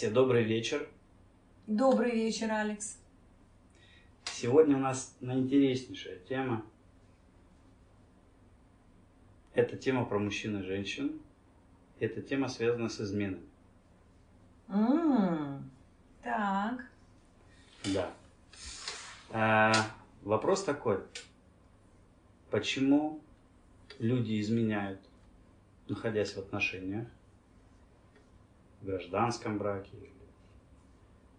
Анисия, добрый вечер. Добрый вечер, Алекс. Сегодня у нас наинтереснейшая тема. Это тема про мужчин и женщин. Эта тема связана с изменой. М, Так. Да. А, вопрос такой. Почему люди изменяют, находясь в отношениях, гражданском браке или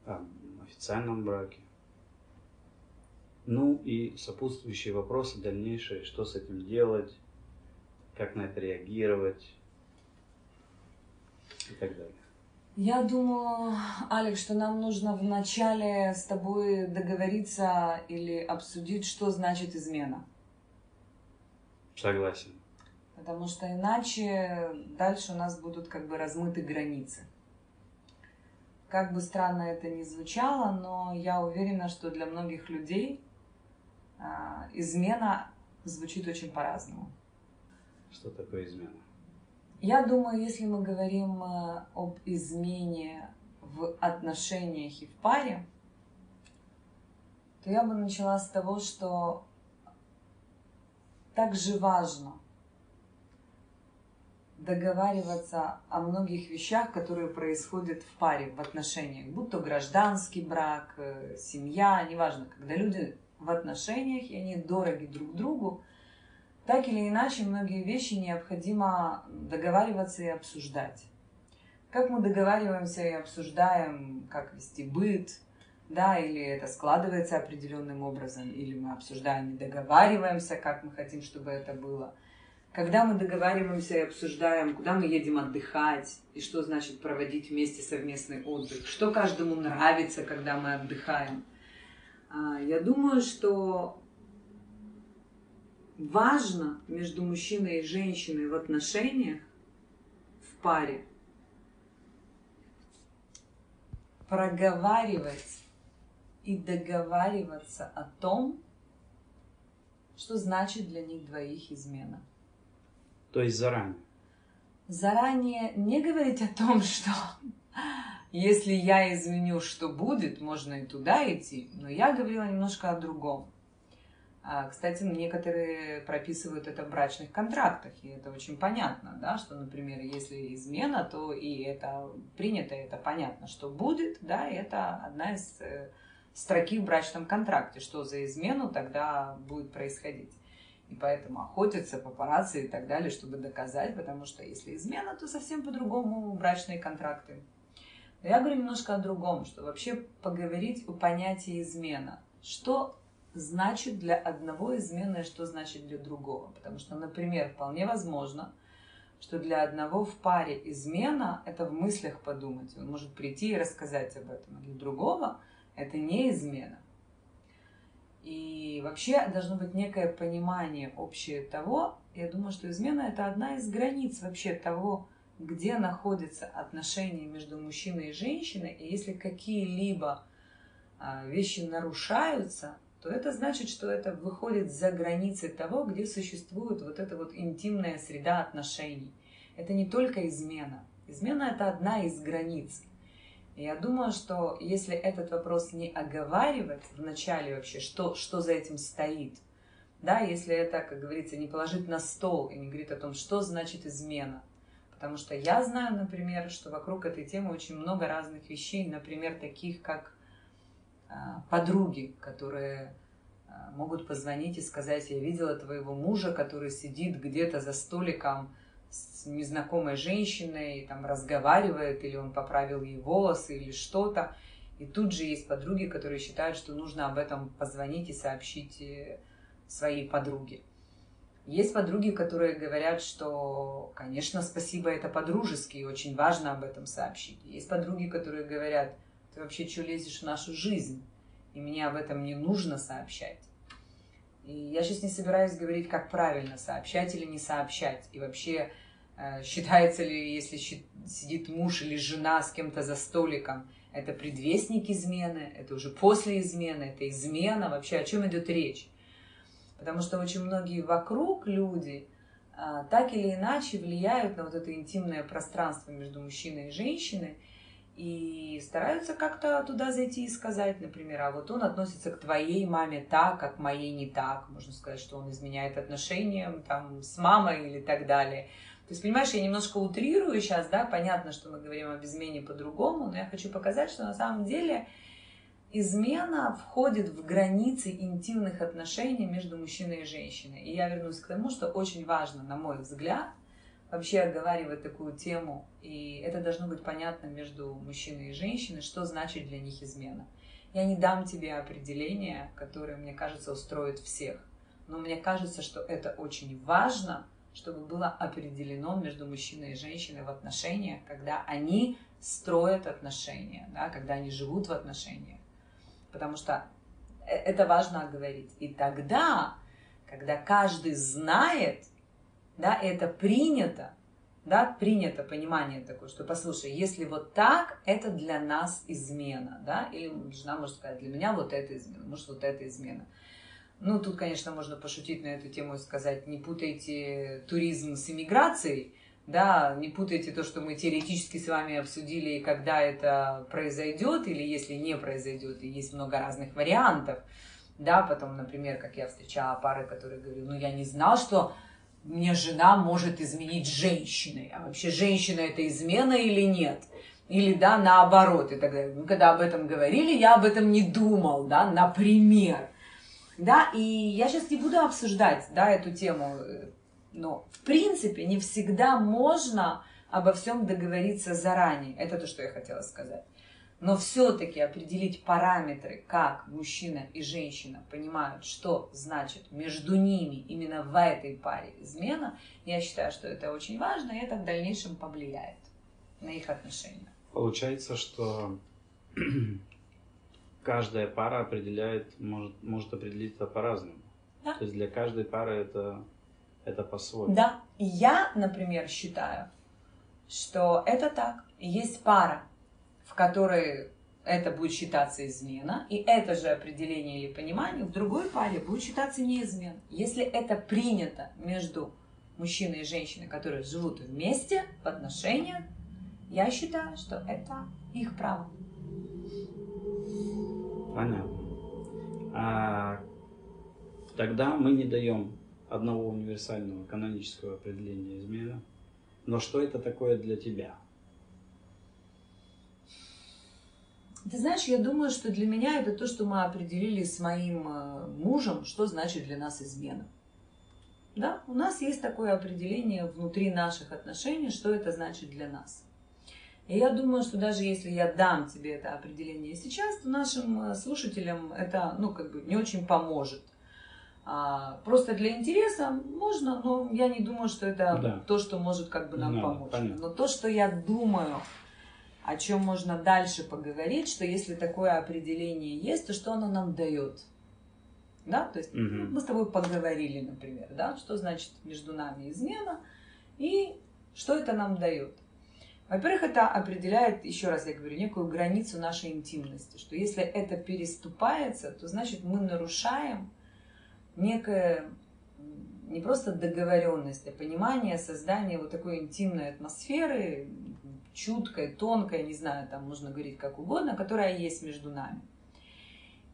а, официальном браке? Ну и сопутствующие вопросы дальнейшие, что с этим делать, как на это реагировать и так далее. Я думаю, Алекс, что нам нужно вначале с тобой договориться или обсудить, что значит измена. Согласен. Потому что иначе дальше у нас будут как бы размыты границы. Как бы странно это ни звучало, но я уверена, что для многих людей а, измена звучит очень по-разному. Что такое измена? Я думаю, если мы говорим э, об измене в отношениях и в паре, то я бы начала с того, что также важно договариваться о многих вещах, которые происходят в паре, в отношениях, будь то гражданский брак, э, семья, неважно, когда люди в отношениях, и они дороги друг другу, так или иначе, многие вещи необходимо договариваться и обсуждать. Как мы договариваемся и обсуждаем, как вести быт, да, или это складывается определенным образом, или мы обсуждаем и договариваемся, как мы хотим, чтобы это было. Когда мы договариваемся и обсуждаем, куда мы едем отдыхать, и что значит проводить вместе совместный отдых, что каждому нравится, когда мы отдыхаем. А, я думаю, что важно между мужчиной и женщиной в отношениях, в паре, проговаривать и договариваться о том, что значит для них двоих измена. То есть заранее. Заранее не говорить о том, что если я изменю, что будет, можно и туда идти, но я говорила немножко о другом. А, Кстати, некоторые прописывают это в брачных контрактах, и это очень понятно, да, что, например, если измена, то и это принято, это понятно, что будет, да, и это одна из э, строки в брачном контракте, что за измену тогда будет происходить. И поэтому охотятся, папарацци и так далее, чтобы доказать, потому что если измена, то совсем по-другому брачные контракты. Но я говорю немножко о другом, что вообще поговорить о понятии измена. Что значит для одного измена и что значит для другого. Потому что, например, вполне возможно, что для одного в паре измена – это в мыслях подумать. Он может прийти и рассказать об этом. А для другого это не измена. Вообще должно быть некое понимание общее того, я думаю, что измена – это одна из границ вообще того, где находятся отношения между мужчиной и женщиной, и если какие-либо а, вещи нарушаются, то это значит, что это выходит за границы того, где существует вот эта вот интимная среда отношений. Это не только измена. Измена – это одна из границ. Я думаю, что если этот вопрос не оговаривать в начале вообще, что, что за этим стоит, да, если это, как говорится, не положить на стол и не говорить о том, что значит измена. Потому что я знаю, например, что вокруг этой темы очень много разных вещей, например, таких как а, подруги, которые а, могут позвонить и сказать, я видела твоего мужа, который сидит где-то за столиком с незнакомой женщиной, там разговаривает, или он поправил ей волосы, или что-то. И тут же есть подруги, которые считают, что нужно об этом позвонить и сообщить э, своей подруге. Есть подруги, которые говорят, что, конечно, спасибо, это по-дружески, и очень важно об этом сообщить. Есть подруги, которые говорят, ты вообще что лезешь в нашу жизнь, и мне об этом не нужно сообщать. И я сейчас не собираюсь говорить, как правильно сообщать или не сообщать. И вообще, считается ли, если сидит муж или жена с кем-то за столиком, это предвестник измены, это уже после измены, это измена, вообще о чем идет речь. Потому что очень многие вокруг люди а, так или иначе влияют на вот это интимное пространство между мужчиной и женщиной. и стараются как-то туда зайти и сказать, например, а вот он относится к твоей маме так, как моей не так. Можно сказать, что он изменяет отношениям там, с мамой или так далее. То есть, понимаешь, я немножко утрирую сейчас, да, понятно, что мы говорим об измене по-другому, но я хочу показать, что на самом деле измена входит в границы интимных отношений между мужчиной и женщиной. И я вернусь к тому, что очень важно, на мой взгляд, вообще оговаривать такую тему, и это должно быть понятно между мужчиной и женщиной, что значит для них измена. Я не дам тебе определение, которое, мне кажется, устроит всех. Но мне кажется, что это очень важно, чтобы было определено между мужчиной и женщиной в отношениях, когда они строят отношения, да, когда они живут в отношениях. Потому что э, это важно говорить. И тогда, когда каждый знает, да, это принято, да, принято понимание такое, что, послушай, если вот так, это для нас измена, да, или жена может сказать, для меня вот это измена, может, вот это измена. Ну, тут, конечно, можно пошутить на эту тему и сказать, не путайте туризм с иммиграцией, да, не путайте то, что мы теоретически с вами обсудили, когда это произойдет, или если не произойдет, и есть много разных вариантов, да, потом, например, как я встречала пары, которые говорили, ну, я не знал, что мне жена может изменить женщиной. А вообще женщина это измена или нет? Или да, наоборот. И тогда, ну, когда об этом говорили, я об этом не думал, да, например. Да, и я сейчас не буду обсуждать, да, эту тему, но в принципе не всегда можно обо всем договориться заранее. Это то, что я хотела сказать но все-таки определить параметры, как мужчина и женщина понимают, что значит между ними именно в этой паре измена, я считаю, что это очень важно, и это в дальнейшем повлияет на их отношения. Получается, что каждая пара определяет, может, может определить это по-разному. Да. То есть для каждой пары это, это по-своему. Да. Я, например, считаю, что это так. Есть пара, в которой это будет считаться измена, и это же определение или понимание в другой паре будет считаться неизмен. Если это принято между мужчиной и женщиной, которые живут вместе в отношениях, я считаю, что это их право. Понятно. А, тогда мы не даем одного универсального канонического определения измены. Но что это такое для тебя? Ты знаешь, я думаю, что для меня это то, что мы определили с моим э, мужем, что значит для нас измена. Да, у нас есть такое определение внутри наших отношений, что это значит для нас. И я думаю, что даже если я дам тебе это определение сейчас, то нашим э, слушателям это, ну, как бы не очень поможет. А, просто для интереса можно, но я не думаю, что это да. то, что может как бы нам да, помочь. Понятно. Но то, что я думаю, о чем можно дальше поговорить, что если такое определение есть, то что оно нам дает? Да, то есть угу. мы с тобой поговорили, например, да, что значит между нами измена и что это нам дает. Во-первых, это определяет, еще раз я говорю, некую границу нашей интимности, что если это переступается, то значит мы нарушаем некое не просто договоренность, а понимание, создание вот такой интимной атмосферы, чуткой, тонкой, не знаю, там можно говорить как угодно, которая есть между нами.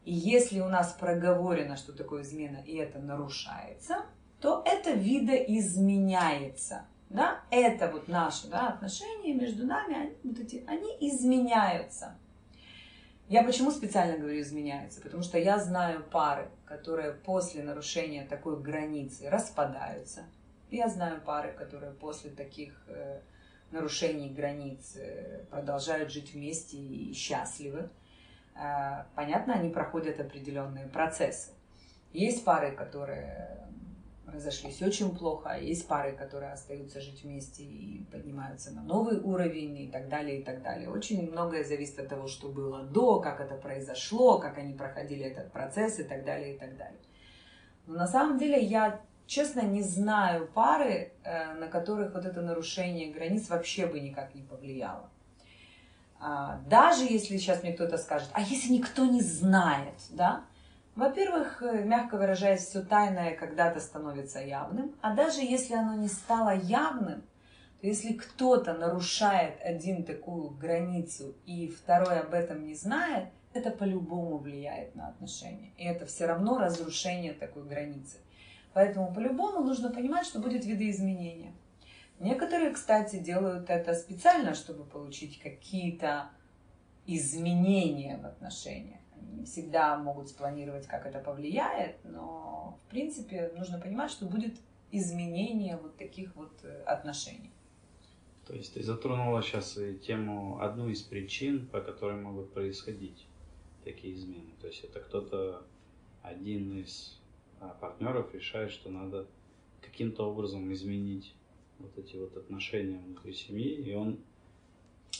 И если у нас проговорено, что такое измена, и это нарушается, то это видоизменяется. Да? Это вот наши да, отношения между нами, они, вот эти, они изменяются. Я почему специально говорю изменяются? Потому что я знаю пары, которые после нарушения такой границы распадаются. Я знаю пары, которые после таких э, нарушений границ э, продолжают жить вместе и счастливы. Э, понятно, они проходят определенные процессы. Есть пары, которые разошлись очень плохо, а есть пары, которые остаются жить вместе и поднимаются на новый уровень и так далее, и так далее. Очень многое зависит от того, что было до, как это произошло, как они проходили этот процесс и так далее, и так далее. Но на самом деле я честно, не знаю пары, э, на которых вот это нарушение границ вообще бы никак не повлияло. А, даже если сейчас мне кто-то скажет, а если никто не знает, да? Во-первых, э, мягко выражаясь, все тайное когда-то становится явным, а даже если оно не стало явным, то если кто-то нарушает один такую границу и второй об этом не знает, это по-любому влияет на отношения. И это все равно разрушение такой границы. Поэтому по-любому нужно понимать, что будет видоизменение. Некоторые, кстати, делают это специально, чтобы получить какие-то изменения в отношениях. Не всегда могут спланировать, как это повлияет, но в принципе нужно понимать, что будет изменение вот таких вот э, отношений. То есть ты затронула сейчас тему, одну из причин, по которой могут происходить такие измены. То есть это кто-то, один из а, партнеров решает, что надо каким-то образом изменить вот эти вот отношения внутри семьи, и он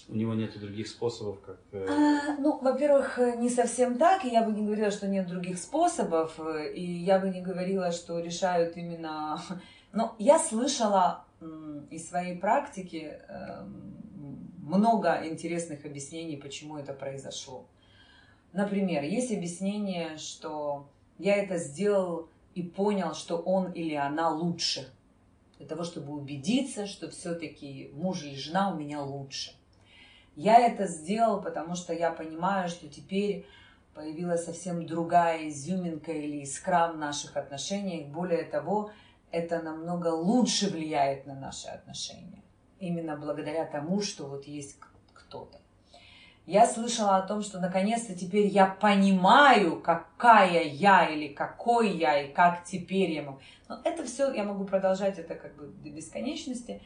у него нет других способов, как... Э, а, ну, во-первых, не совсем так, и я бы не говорила, что нет других способов, и я бы не говорила, что решают именно... Но я слышала из своей практики эм, много интересных объяснений, почему это произошло. Например, есть объяснение, что я это сделал и понял, что он или она лучше. Для того, чтобы убедиться, что все-таки муж или жена у меня лучше. Я это сделал, потому что я понимаю, что теперь появилась совсем другая изюминка или искра в наших отношениях. Более того, это намного лучше влияет на наши отношения. Именно благодаря тому, что вот есть кто-то. Я слышала о том, что наконец-то теперь я понимаю, какая я или какой я и как теперь я могу. Но это все, я могу продолжать это как бы до бесконечности.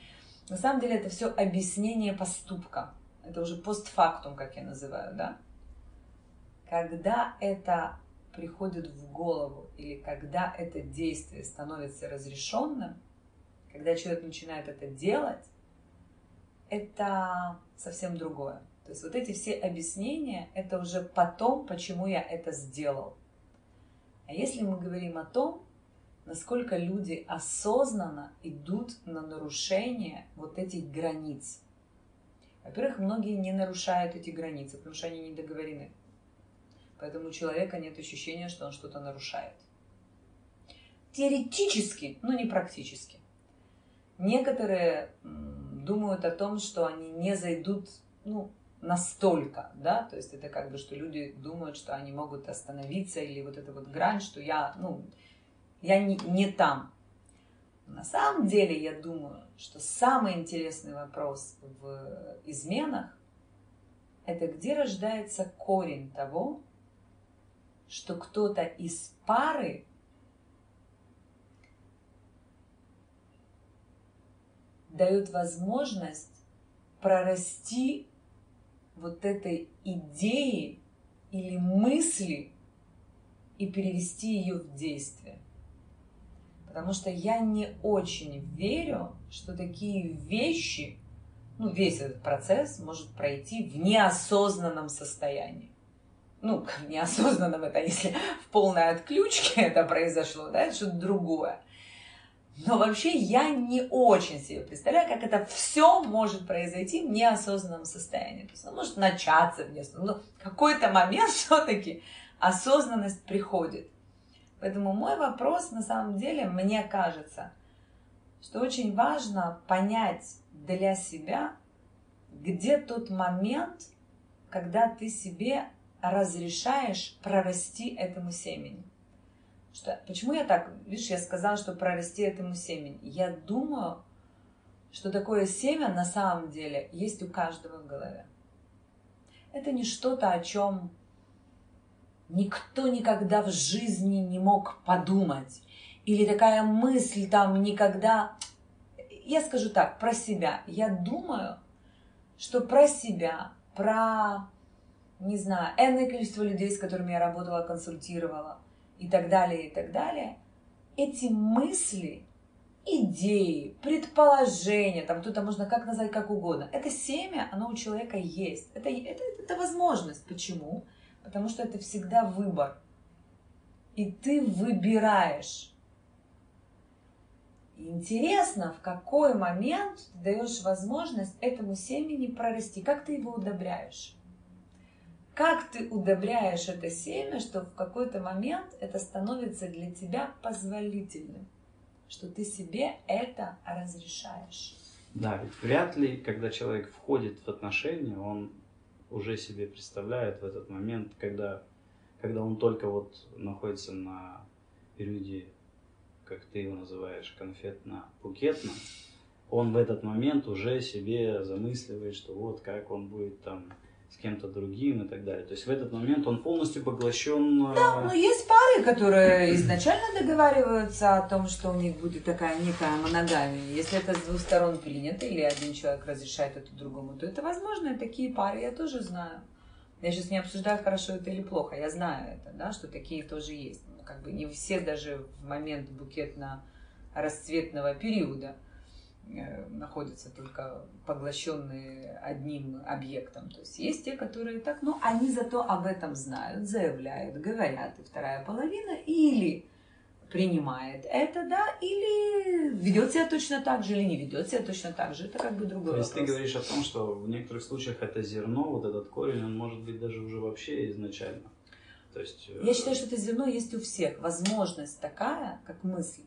На самом деле это все объяснение поступка. Это уже постфактум, как я называю, да? Когда это приходит в голову или когда это действие становится разрешенным, когда человек начинает это делать, это совсем другое. То есть вот эти все объяснения, это уже потом, почему я это сделал. А если мы говорим о том, насколько люди осознанно идут на нарушение вот этих границ. Во-первых, многие не нарушают эти границы, потому что они не договорены. Поэтому у человека нет ощущения, что он что-то нарушает. Теоретически, но не практически. Некоторые думают о том, что они не зайдут ну, настолько, да, то есть это как бы, что люди думают, что они могут остановиться, или вот эта вот грань, что я, ну, я не, не там. На самом деле, я думаю, что самый интересный вопрос в изменах – это где рождается корень того, что кто-то из пары дает возможность прорасти вот этой идеи или мысли и перевести ее в действие. Потому что я не очень верю, что такие вещи, ну, весь этот процесс может пройти в неосознанном состоянии. Ну, в неосознанном это, если в полной отключке это произошло, да, это что-то другое. Но вообще я не очень себе представляю, как это все может произойти в неосознанном состоянии. То есть оно может начаться в неосознанном, но в какой-то момент все-таки осознанность приходит. Поэтому мой вопрос, на самом деле, мне кажется, что очень важно понять для себя, где тот момент, когда ты себе разрешаешь прорасти этому семени. Что, почему я так, видишь, я сказала, что прорасти этому семени. Я думаю, что такое семя на самом деле есть у каждого в голове. Это не что-то, о чем никто никогда в жизни не мог подумать. Или такая мысль там никогда... Я скажу так, про себя. Я думаю, что про себя, про, не знаю, энное количество людей, с которыми я работала, консультировала – и так далее, и так далее, эти мысли, идеи, предположения, там кто-то можно как назвать как угодно, это семя, оно у человека есть. Это, это, это возможность. Почему? Потому что это всегда выбор. И ты выбираешь. интересно, в какой момент ты даешь возможность этому семени прорасти, как ты его удобряешь. Как ты удобряешь это семя, что в какой-то момент это становится для тебя позволительным, что ты себе это разрешаешь. Да, ведь вряд ли, когда человек входит в отношения, он уже себе представляет в этот момент, когда, когда он только вот находится на периоде, как ты его называешь, конфетно-букетном, он в этот момент уже себе замысливает, что вот как он будет там с кем-то другим и так далее. То есть в этот момент он полностью поглощен... Э, да, но есть пары, которые изначально договариваются о том, что у них будет такая некая моногамия. Если это с двух сторон принято, или один человек разрешает это другому, то это возможно, и такие пары я тоже знаю. Я сейчас не обсуждаю, хорошо это или плохо, я знаю это, да, что такие тоже есть. Ну, как бы не все даже в момент букетно-расцветного периода находятся только поглощенные одним объектом. То есть есть те, которые так, но они зато об этом знают, заявляют, говорят. И вторая половина или принимает это, да, или ведет себя точно так же, или не ведет себя точно так же. Это как бы другой То есть вопрос. ты говоришь о том, что в некоторых случаях это зерно, вот этот корень, он может быть даже уже вообще изначально. То есть, Я считаю, что это зерно есть у всех. Возможность такая, как мысль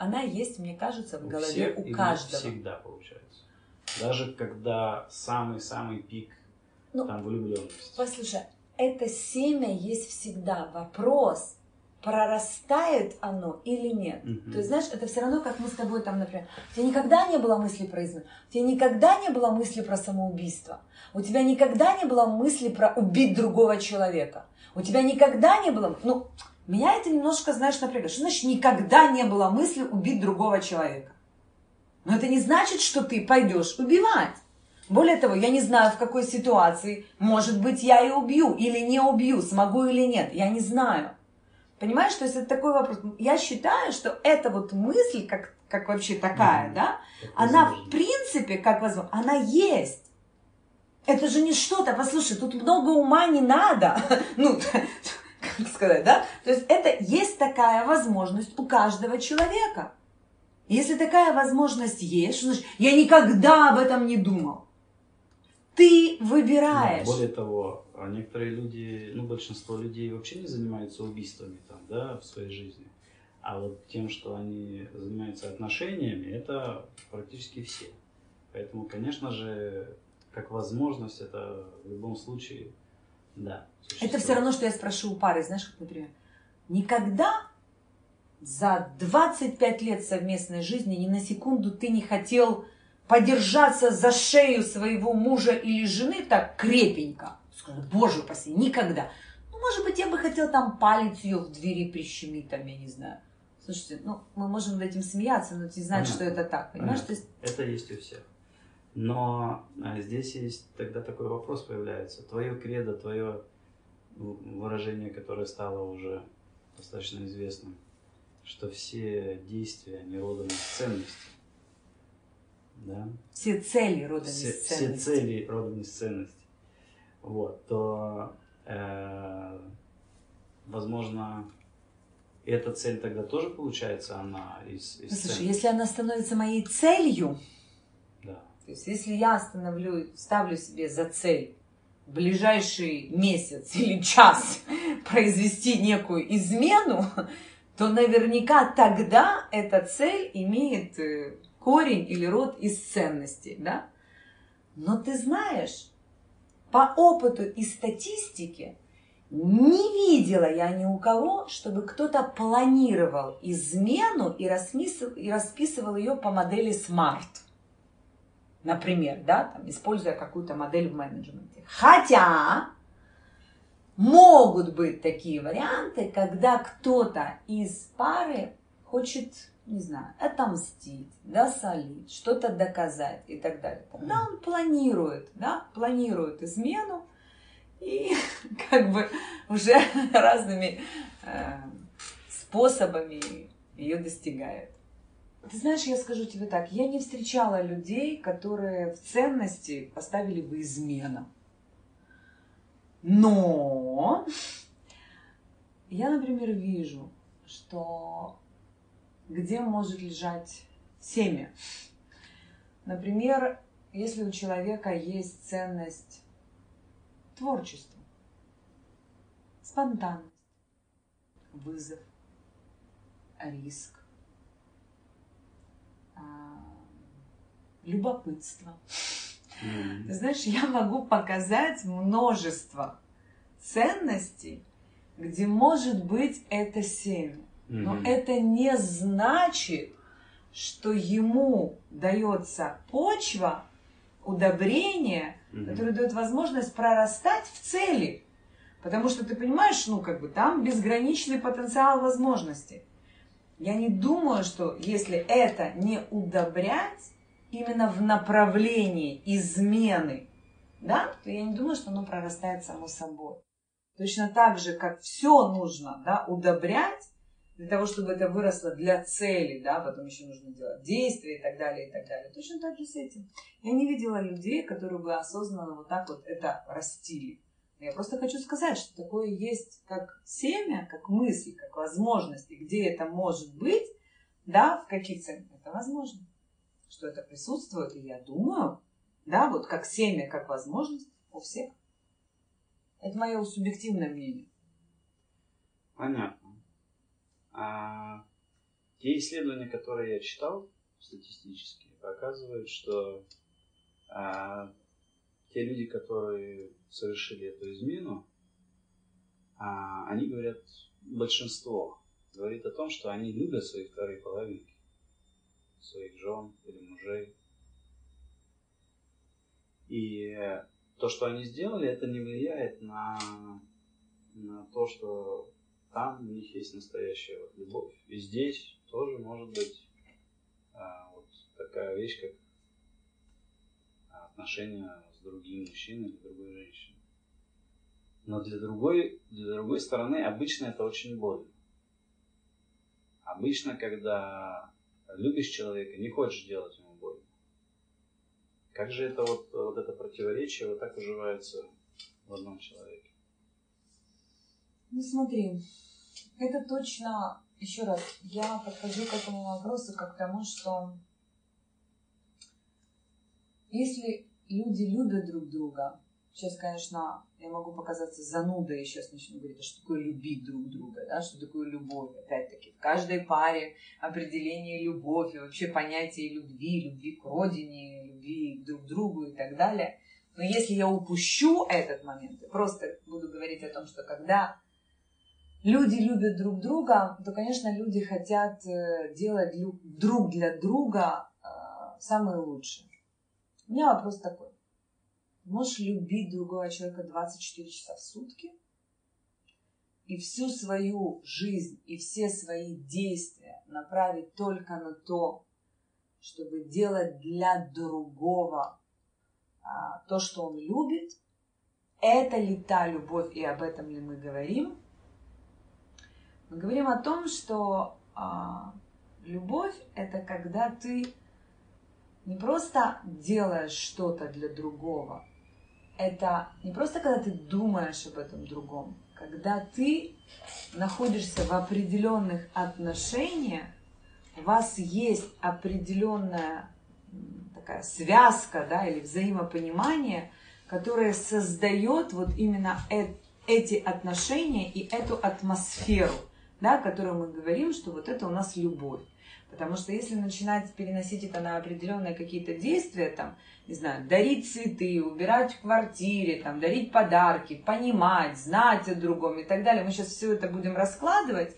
она есть, мне кажется, в голове всех у каждого. всегда получается. Даже когда самый-самый пик ну, там влюбленности. Послушай, это семя есть всегда. Вопрос, прорастает оно или нет. Угу. То есть, знаешь, это все равно, как мы с тобой там, например, у тебя никогда не было мысли про измену, у тебя никогда не было мысли про самоубийство, у тебя никогда не было мысли про убить другого человека, у тебя никогда не было, ну, меня это немножко, знаешь, напрягает. Что значит никогда не было мысли убить другого человека? Но это не значит, что ты пойдешь убивать. Более того, я не знаю, в какой ситуации, может быть, я и убью или не убью, смогу или нет, я не знаю. Понимаешь, то есть это такой вопрос. Я считаю, что эта вот мысль, как, как вообще такая, mm, да, она в принципе, как возможно, она есть. Это же не что-то, послушай, тут много ума не надо. Ну, как сказать, да? То есть это есть такая возможность у каждого человека. Если такая возможность есть, значит, я никогда об этом не думал. Ты выбираешь. Да, более того, а некоторые люди, ну большинство людей вообще не занимаются убийствами там, да, в своей жизни. А вот тем, что они занимаются отношениями, это практически все. Поэтому, конечно же, как возможность, это в любом случае да. Это все равно, что я спрошу у пары, знаешь, как, например, никогда за 25 лет совместной жизни ни на секунду ты не хотел подержаться за шею своего мужа или жены так крепенько. Скажу, боже упаси, никогда. Ну, может быть, я бы хотел там палец ее в двери прищемить, там, я не знаю. Слушайте, ну, мы можем над этим смеяться, но ты знаешь, что это так, понимаешь? То есть... Это есть у всех. Но а, здесь есть тогда такой вопрос появляется. Твое кредо, твое выражение, которое стало уже достаточно известным, что все действия, они родом из ценности. Да? Все цели родом все, из ценности. Все цели родом из ценности. Вот, то, э, возможно, эта цель тогда тоже получается, она из, из Слушай, ценности. если она становится моей целью, то есть если я становлю, ставлю себе за цель ближайший месяц или час произвести некую измену, то наверняка тогда эта цель имеет э, корень или род из ценностей, да? Но ты знаешь, по опыту и статистике не видела я ни у кого, чтобы кто-то планировал измену и расписывал, и расписывал ее по модели SMART например, да, там, используя какую-то модель в менеджменте. Хотя могут быть такие варианты, когда кто-то из пары хочет, не знаю, отомстить, досолить, что-то доказать и так далее. Тогда он планирует, да, планирует измену и как бы уже разными э, способами ее достигает. Ты знаешь, я скажу тебе так, я не встречала людей, которые в ценности поставили бы измену. Но я, например, вижу, что где может лежать семя. Например, если у человека есть ценность творчества, спонтанность, вызов, риск, любопытство. Ты знаешь, я могу показать множество ценностей, где может быть это семя. Но mm-hmm. это не значит, что ему дается почва, удобрение, mm-hmm. которое дает возможность прорастать в цели. Потому что ты понимаешь, ну, как бы там безграничный потенциал возможностей. Я не думаю, что если это не удобрять именно в направлении измены, да, то я не думаю, что оно прорастает само собой. Точно так же, как все нужно да, удобрять, для того, чтобы это выросло для цели, да, потом еще нужно делать действия и так далее, и так далее. Точно так же с этим. Я не видела людей, которые бы осознанно вот так вот это растили. Я просто хочу сказать, что такое есть как семя, как мысль, как возможность, и где это может быть, да, в каких целях это возможно. Что это присутствует, и я думаю, да, вот как семя, как возможность у всех. Это мое субъективное мнение. Понятно. А те исследования, которые я читал статистически, показывают, что а, те люди, которые совершили эту измену, а, они говорят, большинство говорит о том, что они любят свои вторые половинки, своих жен или мужей. И то, что они сделали, это не влияет на, на то, что там у них есть настоящая вот любовь. И здесь тоже может быть а, вот такая вещь, как отношения с другим мужчиной или другой женщиной. Но для другой, для другой стороны обычно это очень больно. Обычно, когда любишь человека, не хочешь делать ему больно. Как же это вот, вот это противоречие вот так уживается в одном человеке? Ну смотри, это точно, еще раз, я подхожу к этому вопросу как к тому, что если люди любят друг друга. Сейчас, конечно, я могу показаться занудой, и сейчас начну говорить, а что такое любить друг друга, да, что такое любовь. Опять-таки, в каждой паре определение любови, вообще понятие любви, любви к родине, любви друг к другу и так далее. Но если я упущу этот момент, и просто буду говорить о том, что когда люди любят друг друга, то, конечно, люди хотят э, делать друг для друга э, самое лучшее. У меня вопрос такой. Можешь любить другого человека 24 часа в сутки и всю свою жизнь и все свои действия направить только на то, чтобы делать для другого а, то, что он любит, это ли та любовь и об этом ли мы говорим? Мы говорим о том, что а, любовь это когда ты не просто делаешь что-то для другого, это не просто когда ты думаешь об этом другом, когда ты находишься в определенных отношениях, у вас есть определенная такая связка, да, или взаимопонимание, которое создает вот именно э эти отношения и эту атмосферу, да, о которой мы говорим, что вот это у нас любовь. Потому что если начинать переносить это на определенные какие-то действия, там, не знаю, дарить цветы, убирать в квартире, там, дарить подарки, понимать, знать о другом и так далее, мы сейчас все это будем раскладывать,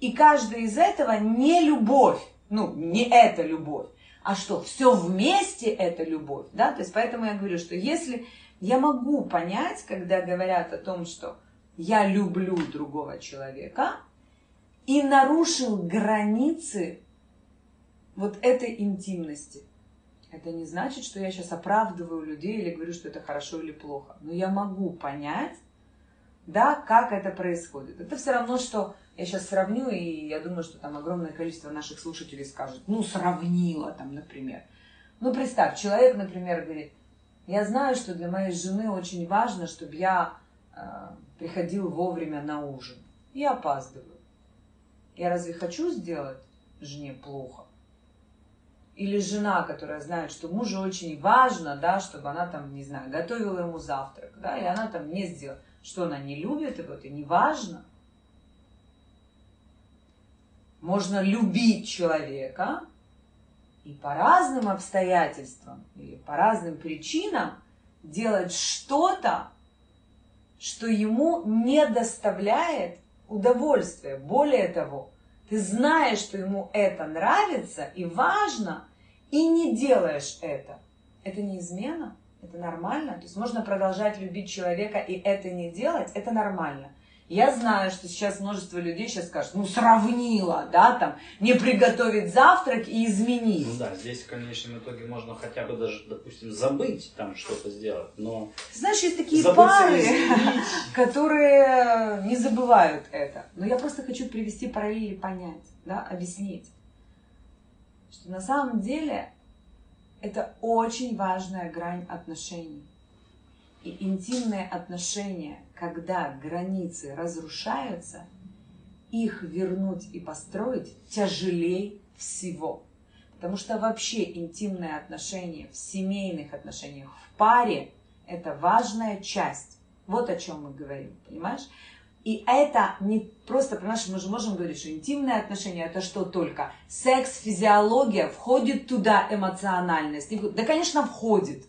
и каждый из этого не любовь, ну, не это любовь, а что, все вместе это любовь, да, то есть поэтому я говорю, что если я могу понять, когда говорят о том, что я люблю другого человека, и нарушил границы вот этой интимности. Это не значит, что я сейчас оправдываю людей или говорю, что это хорошо или плохо. Но я могу понять, да, как это происходит. Это все равно, что я сейчас сравню, и я думаю, что там огромное количество наших слушателей скажут, ну, сравнила там, например. Ну, представь, человек, например, говорит, я знаю, что для моей жены очень важно, чтобы я э, приходил вовремя на ужин. Я опаздываю. Я разве хочу сделать жене плохо? Или жена, которая знает, что мужу очень важно, да, чтобы она там, не знаю, готовила ему завтрак, да, и она там не сделала, что она не любит его, это не важно. Можно любить человека и по разным обстоятельствам или по разным причинам делать что-то, что ему не доставляет удовольствия. Более того, ты знаешь, что ему это нравится и важно, и не делаешь это. Это не измена, это нормально. То есть можно продолжать любить человека и это не делать, это нормально. Я знаю, что сейчас множество людей сейчас скажут, ну сравнила, да, там, не приготовить завтрак и изменить. Ну да, здесь в конечном итоге можно хотя бы даже, допустим, забыть там что-то сделать, но... Знаешь, есть такие пары, которые не забывают это. Но я просто хочу привести параллели понять, да, объяснить, что на самом деле это очень важная грань отношений. И интимные отношения, когда границы разрушаются, их вернуть и построить тяжелее всего. Потому что вообще интимные отношения в семейных отношениях, в паре – это важная часть. Вот о чем мы говорим, понимаешь? И это не просто, понимаешь, мы же можем говорить, что интимные отношения это что только? Секс, физиология, входит туда эмоциональность. Да, конечно, входит.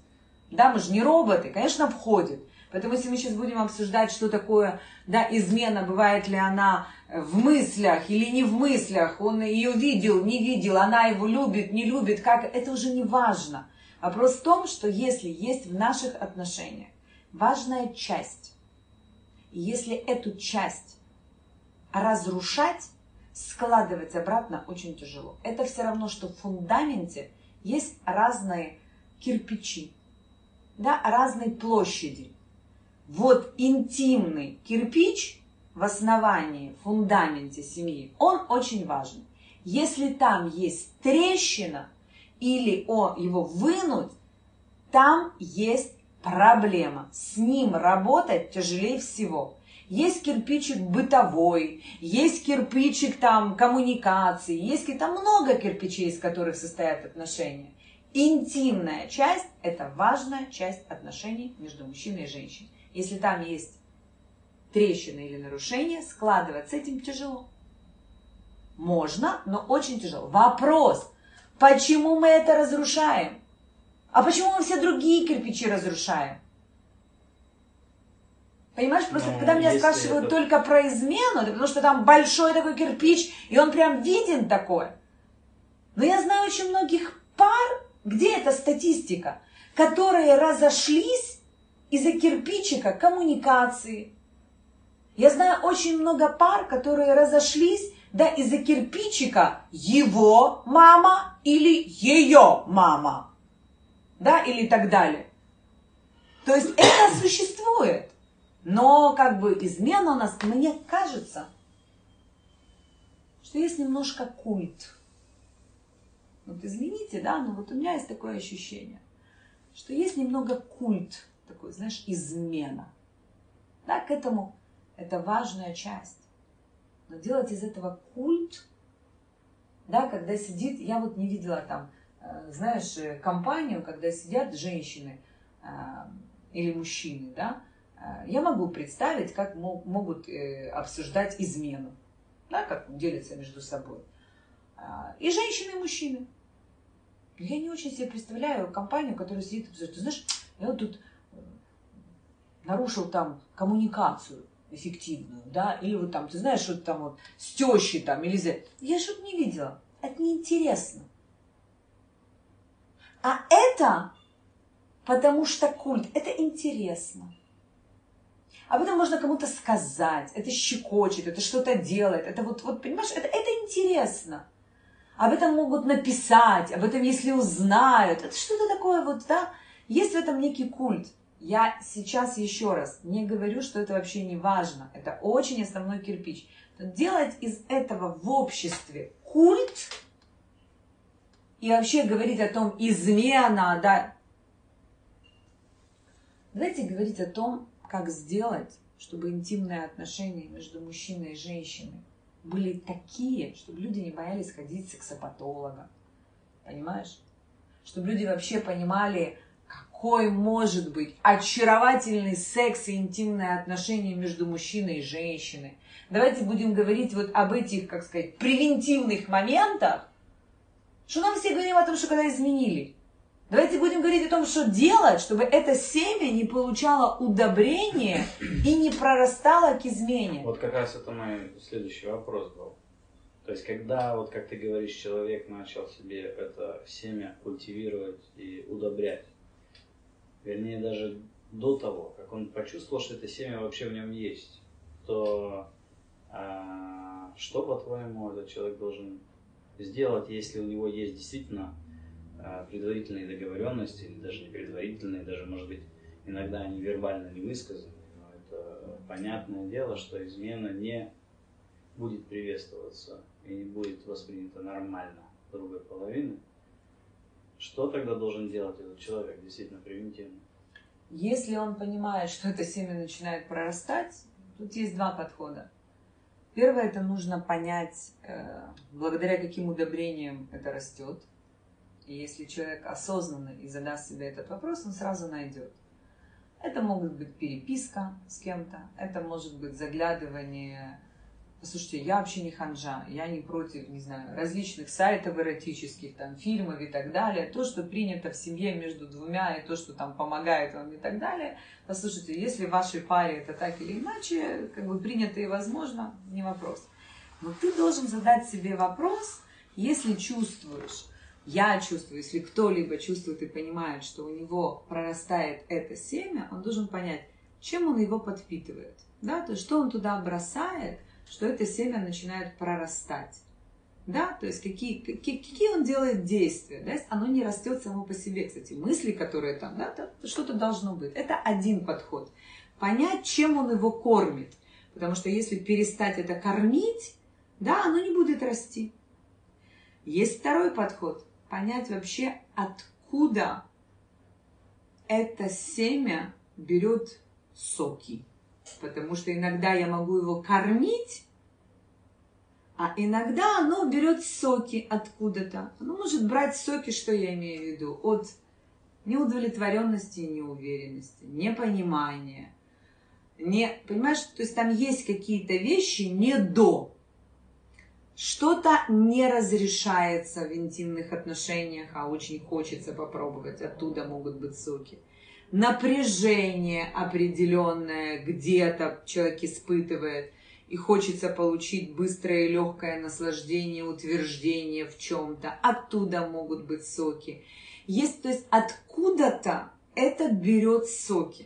Да, мы же не роботы, конечно, входит. Поэтому если мы сейчас будем обсуждать, что такое да, измена, бывает ли она в мыслях или не в мыслях, он ее видел, не видел, она его любит, не любит, как, это уже не важно. Вопрос в том, что если есть в наших отношениях важная часть, и если эту часть разрушать, складывать обратно очень тяжело. Это все равно, что в фундаменте есть разные кирпичи, да, разной площади. Вот интимный кирпич в основании, в фундаменте семьи, он очень важен. Если там есть трещина или о, его вынуть, там есть проблема. С ним работать тяжелее всего. Есть кирпичик бытовой, есть кирпичик там коммуникации, есть там много кирпичей, из которых состоят отношения. Интимная часть – это важная часть отношений между мужчиной и женщиной. Если там есть трещина или нарушение, складывать с этим тяжело. Можно, но очень тяжело. Вопрос, почему мы это разрушаем? А почему мы все другие кирпичи разрушаем? Понимаешь, просто ну, когда меня спрашивают это... только про измену, это потому что там большой такой кирпич, и он прям виден такой. Но я знаю очень многих пар, где эта статистика? Которые разошлись из-за кирпичика коммуникации. Я знаю очень много пар, которые разошлись да, из-за кирпичика его мама или ее мама. Да, или так далее. То есть это существует. Но как бы измена у нас, мне кажется, что есть немножко культ. Вот извините, да, но вот у меня есть такое ощущение, что есть немного культ, такой, знаешь, измена. Да, к этому это важная часть. Но делать из этого культ, да, когда сидит, я вот не видела там, э, знаешь, э, компанию, когда сидят женщины э, или мужчины, да, я могу представить, как могут обсуждать измену, да, как делятся между собой. И женщины, и мужчины. Я не очень себе представляю компанию, которая сидит и обсуждает. Ты знаешь, я вот тут э, нарушил там коммуникацию эффективную, да, или вот там, ты знаешь, что-то там вот с тещей там, или за... Я что-то не видела. Это неинтересно. А это, потому что культ, это интересно. Об этом можно кому-то сказать, это щекочет, это что-то делает, это вот, вот понимаешь, это, это интересно об этом могут написать, об этом если узнают. Это что-то такое вот, да? Есть в этом некий культ. Я сейчас еще раз не говорю, что это вообще не важно. Это очень основной кирпич. Но делать из этого в обществе культ и вообще говорить о том, измена, да. Давайте говорить о том, как сделать, чтобы интимные отношения между мужчиной и женщиной были такие, чтобы люди не боялись ходить к сексопатологам. Понимаешь? Чтобы люди вообще понимали, какой может быть очаровательный секс и интимные отношения между мужчиной и женщиной. Давайте будем говорить вот об этих, как сказать, превентивных моментах, Что нам все говорим о том, что когда изменили? Давайте будем говорить о том, что делать, чтобы это семя не получало удобрения и не прорастало к измене. Вот как раз это мой следующий вопрос был. То есть, когда, вот как ты говоришь, человек начал себе это семя культивировать и удобрять, вернее, даже до того, как он почувствовал, что это семя вообще в нем есть, то а, что, по-твоему, этот человек должен сделать, если у него есть действительно предварительные договоренности, или даже не предварительные, даже, может быть, иногда они вербально не высказаны, но это понятное дело, что измена не будет приветствоваться и не будет воспринято нормально другой половины, что тогда должен делать этот человек действительно превентивно? Если он понимает, что это семя начинает прорастать, тут есть два подхода. Первое, это нужно понять, э, благодаря каким удобрениям это растет. И если человек осознанно и задаст себе этот вопрос, он сразу найдет. Это может быть переписка с кем-то, это может быть заглядывание Послушайте, я вообще не ханжа, я не против, не знаю, различных сайтов эротических, там, фильмов и так далее. То, что принято в семье между двумя, и то, что там помогает вам и так далее. Послушайте, если в вашей паре это так или иначе, как бы принято и возможно, не вопрос. Но ты должен задать себе вопрос, если чувствуешь, я чувствую, если кто-либо чувствует и понимает, что у него прорастает это семя, он должен понять, чем он его подпитывает. Да? То есть, что он туда бросает – что это семя начинает прорастать. Да, то есть какие, какие, какие он делает действия, да, оно не растет само по себе, кстати, мысли, которые там, да, что-то должно быть. Это один подход. Понять, чем он его кормит, потому что если перестать это кормить, да, оно не будет расти. Есть второй подход, понять вообще, откуда это семя берет соки. Потому что иногда я могу его кормить, а иногда оно берет соки откуда-то. Оно может брать соки, что я имею в виду, от неудовлетворенности и неуверенности, непонимания. Не, понимаешь, то есть там есть какие-то вещи не до. Что-то не разрешается в интимных отношениях, а очень хочется попробовать. Оттуда могут быть соки напряжение определенное где-то человек испытывает, и хочется получить быстрое и легкое наслаждение, утверждение в чем-то. Оттуда могут быть соки. Есть, то есть откуда-то это берет соки.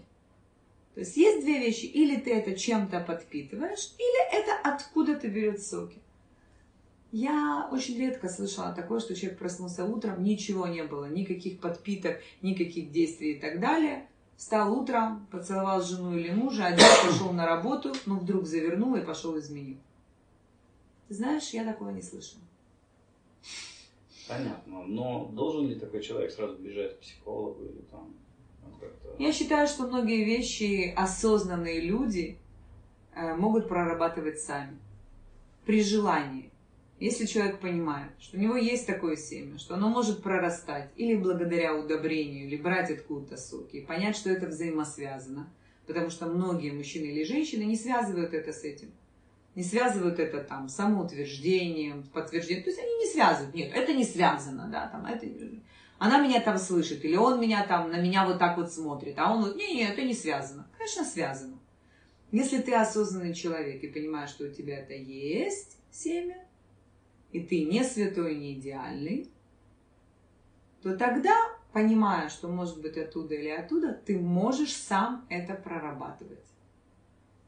То есть есть две вещи. Или ты это чем-то подпитываешь, или это откуда-то берет соки. Я очень редко слышала такое, что человек проснулся утром, ничего не было, никаких подпиток, никаких действий и так далее. Встал утром, поцеловал жену или мужа, один пошел на работу, но вдруг завернул и пошел изменил. Ты знаешь, я такого не слышала. Понятно. Но должен ли такой человек сразу бежать к психологу или там как-то... Я считаю, что многие вещи осознанные люди э, могут прорабатывать сами. При желании. Если человек понимает, что у него есть такое семя, что оно может прорастать или благодаря удобрению, или брать откуда-то соки, и понять, что это взаимосвязано, потому что многие мужчины или женщины не связывают это с этим. Не связывают это там самоутверждением, подтверждением. То есть они не связывают. Нет, это не связано, да, там это она меня там слышит, или он меня там, на меня вот так вот смотрит, а он вот, не, не, это не связано. Конечно, связано. Если ты осознанный человек и понимаешь, что у тебя это есть семя, и ты не святой, не идеальный, то тогда, понимая, что может быть оттуда или оттуда, ты можешь сам это прорабатывать.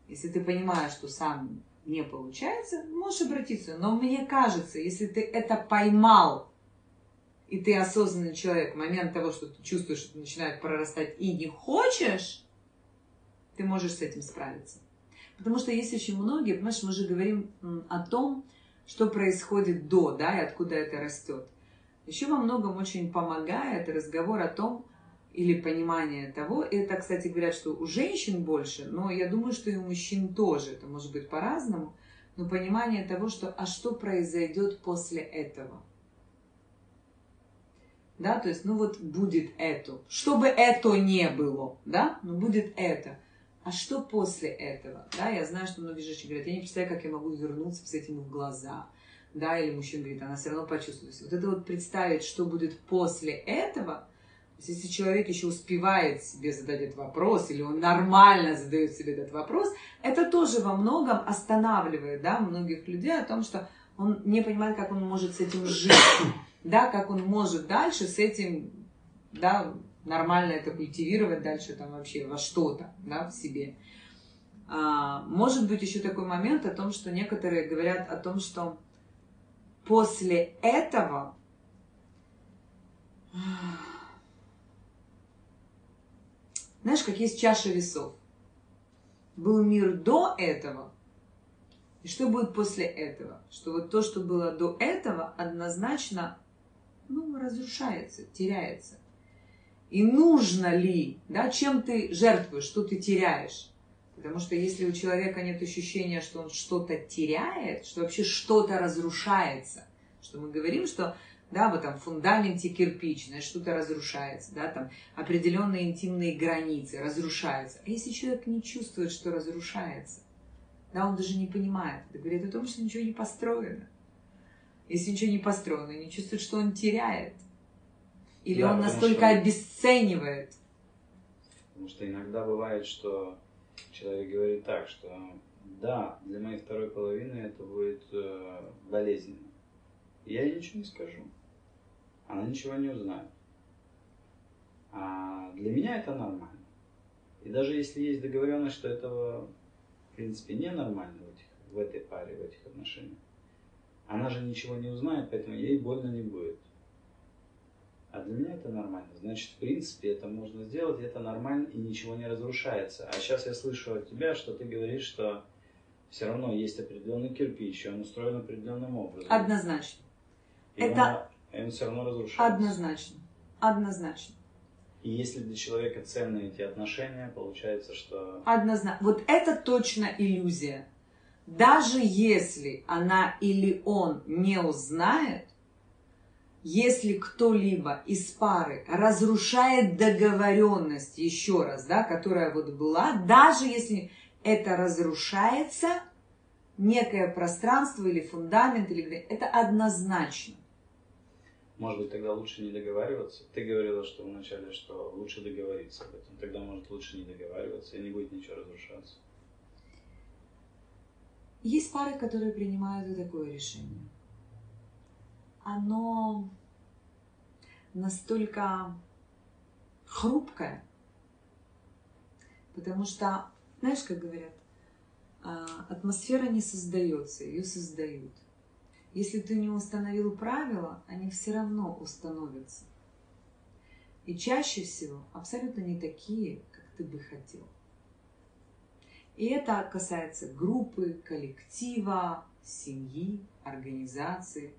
Если ты понимаешь, что сам не получается, можешь обратиться. Но мне кажется, если ты это поймал, и ты осознанный человек, в момент того, что ты чувствуешь, что начинает прорастать и не хочешь, ты можешь с этим справиться. Потому что есть очень многие, понимаешь, мы же говорим о том, что происходит до, да, и откуда это растет. Еще во многом очень помогает разговор о том, или понимание того, это, кстати, говорят, что у женщин больше, но я думаю, что и у мужчин тоже, это может быть по-разному, но понимание того, что а что произойдет после этого. Да, то есть, ну вот будет это. Чтобы это не было, да, но будет это. А что после этого? Да, я знаю, что многие женщины говорят, я не представляю, как я могу вернуться с этим в глаза. да, или мужчина говорит, она все равно почувствует. Вот это вот представить, что будет после этого, если человек еще успевает себе задать этот вопрос, или он нормально задает себе этот вопрос, это тоже во многом останавливает, да, многих людей о том, что он не понимает, как он может с этим жить, да, как он может дальше с этим, да, нормально это культивировать дальше там вообще во что-то, да, в себе. А, может быть еще такой момент о том, что некоторые говорят о том, что после этого знаешь, как есть чаша весов. Был мир до этого, и что будет после этого? Что вот то, что было до этого, однозначно ну, разрушается, теряется. И нужно ли, да, чем ты жертвуешь, что ты теряешь? Потому что если у человека нет ощущения, что он что-то теряет, что вообще что-то разрушается, что мы говорим, что да, вот там в фундаменте кирпичное, что-то разрушается, да, там определенные интимные границы разрушаются. А если человек не чувствует, что разрушается, да, он даже не понимает, это говорит о том, что ничего не построено. Если ничего не построено, не чувствует, что он теряет. Или да, он настолько что... обесценивает. Потому что иногда бывает, что человек говорит так, что да, для моей второй половины это будет э, болезненно. Я ей ничего не скажу. Она ничего не узнает. А для меня это нормально. И даже если есть договоренность, что этого, в принципе, ненормально в, этих, в этой паре, в этих отношениях, она же ничего не узнает, поэтому ей больно не будет. А для меня это нормально. Значит, в принципе, это можно сделать, это нормально и ничего не разрушается. А сейчас я слышу от тебя, что ты говоришь, что все равно есть определенный кирпич, и он устроен определенным образом. Однозначно. И это он, он все равно разрушается. Однозначно. Однозначно. И если для человека ценны эти отношения, получается, что... Однозначно. Вот это точно иллюзия. Даже если она или он не узнает, если кто-либо из пары разрушает договоренность, еще раз, да, которая вот была, даже если это разрушается, некое пространство или фундамент, или это однозначно. Может быть, тогда лучше не договариваться? Ты говорила, что вначале, что лучше договориться об этом. Тогда, может, лучше не договариваться, и не будет ничего разрушаться. Есть пары, которые принимают и такое решение оно настолько хрупкое, потому что, знаешь, как говорят, а, атмосфера не создается, ее создают. Если ты не установил правила, они все равно установятся. И чаще всего абсолютно не такие, как ты бы хотел. И это касается группы, коллектива, семьи, организации –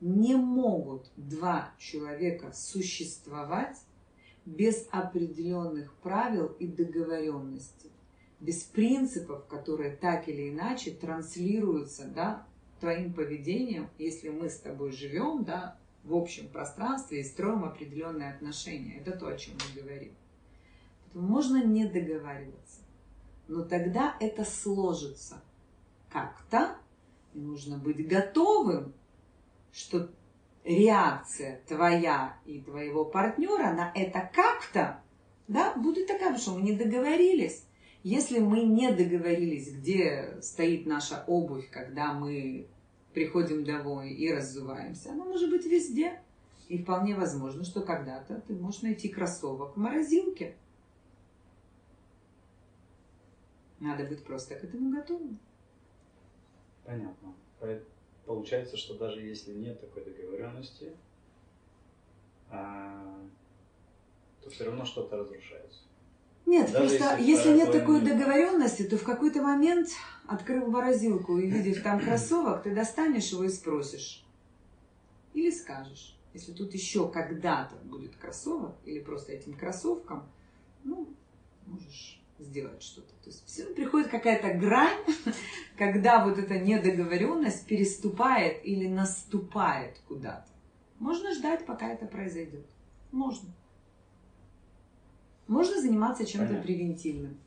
не могут два человека существовать без определенных правил и договоренностей, без принципов, которые так или иначе транслируются да, твоим поведением, если мы с тобой живем да, в общем пространстве и строим определенные отношения. Это то, о чем мы говорим. Можно не договариваться, но тогда это сложится как-то, и нужно быть готовым что реакция твоя и твоего партнера на это как-то да, будет такая, что мы не договорились. Если мы не договорились, где стоит наша обувь, когда мы приходим домой и раззуваемся, она может быть везде. И вполне возможно, что когда-то ты можешь найти кроссовок в морозилке. Надо быть просто к этому готовым. Понятно получается, что даже если нет такой договоренности, а, то все равно что-то разрушается. Нет, даже просто если, если нет такой договоренности, то в какой-то момент, открыв морозилку и видев там кроссовок, ты достанешь его и спросишь. Или скажешь, если тут еще когда-то будет кроссовок, или просто этим кроссовком, ну, можешь сделать что-то. То есть все приходит какая-то грань, когда вот эта недоговоренность переступает или наступает куда-то. Можно ждать, пока это произойдет. Можно. Можно заниматься чем-то превентивным.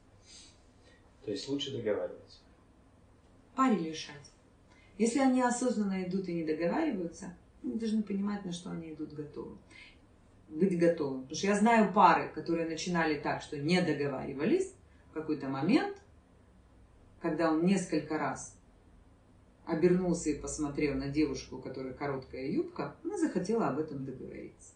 То есть лучше договариваться. Паре решать. Если они осознанно идут и не договариваются, они должны понимать, на что они идут готовы. Быть готовым. Потому что я знаю пары, которые начинали так, что не договаривались какой-то момент, когда он несколько раз обернулся и посмотрел на девушку, у которой короткая юбка, она захотела об этом договориться.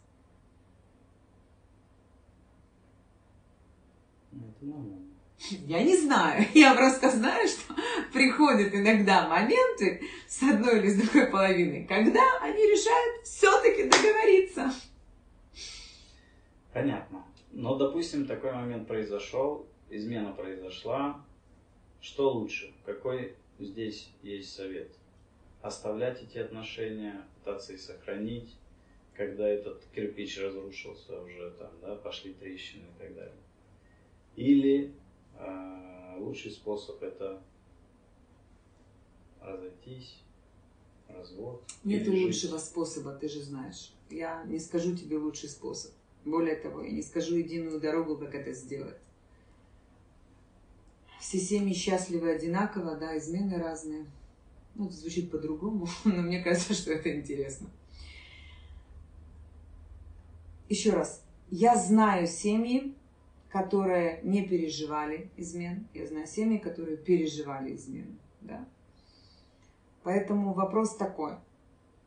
Ну, это нормально. Я не знаю. Я просто знаю, что приходят иногда моменты с одной или с другой половиной, когда они решают все-таки договориться. Понятно. Но, допустим, такой момент произошел, измена произошла. Что лучше? Какой здесь есть совет? Оставлять эти отношения, пытаться их сохранить, когда этот кирпич разрушился уже, там, да, пошли трещины и так далее. Или э, лучший способ это разойтись, развод. Нет лучшего способа, ты же знаешь. Я не скажу тебе лучший способ. Более того, я не скажу единую дорогу, как это сделать. Все семьи счастливы одинаково, да, измены разные. Ну, это звучит по-другому, но мне кажется, что это интересно. Еще раз. Я знаю семьи, которые не переживали измен. Я знаю семьи, которые переживали измены. Да? Поэтому вопрос такой.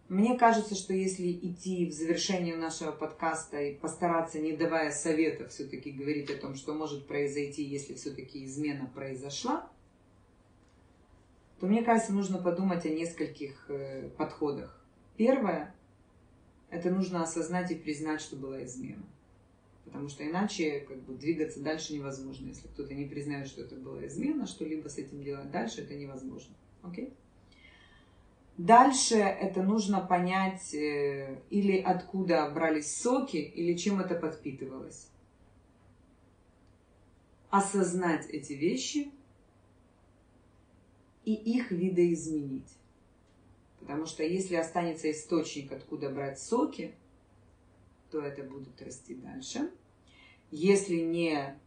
Мне кажется, что если идти в завершение нашего подкаста и постараться, не давая совета, все-таки говорить о том, что может произойти, если все-таки измена произошла, то мне кажется, нужно подумать о нескольких э, подходах. Первое – это нужно осознать и признать, что была измена. Потому что иначе как бы, двигаться дальше невозможно. Если кто-то не признает, что это была измена, что-либо с этим делать дальше, это невозможно. Окей? Дальше это нужно понять, э, или откуда брались соки, или чем это подпитывалось. Осознать эти вещи и их видоизменить. Потому что если останется источник, откуда брать соки, то это будет расти дальше. Если не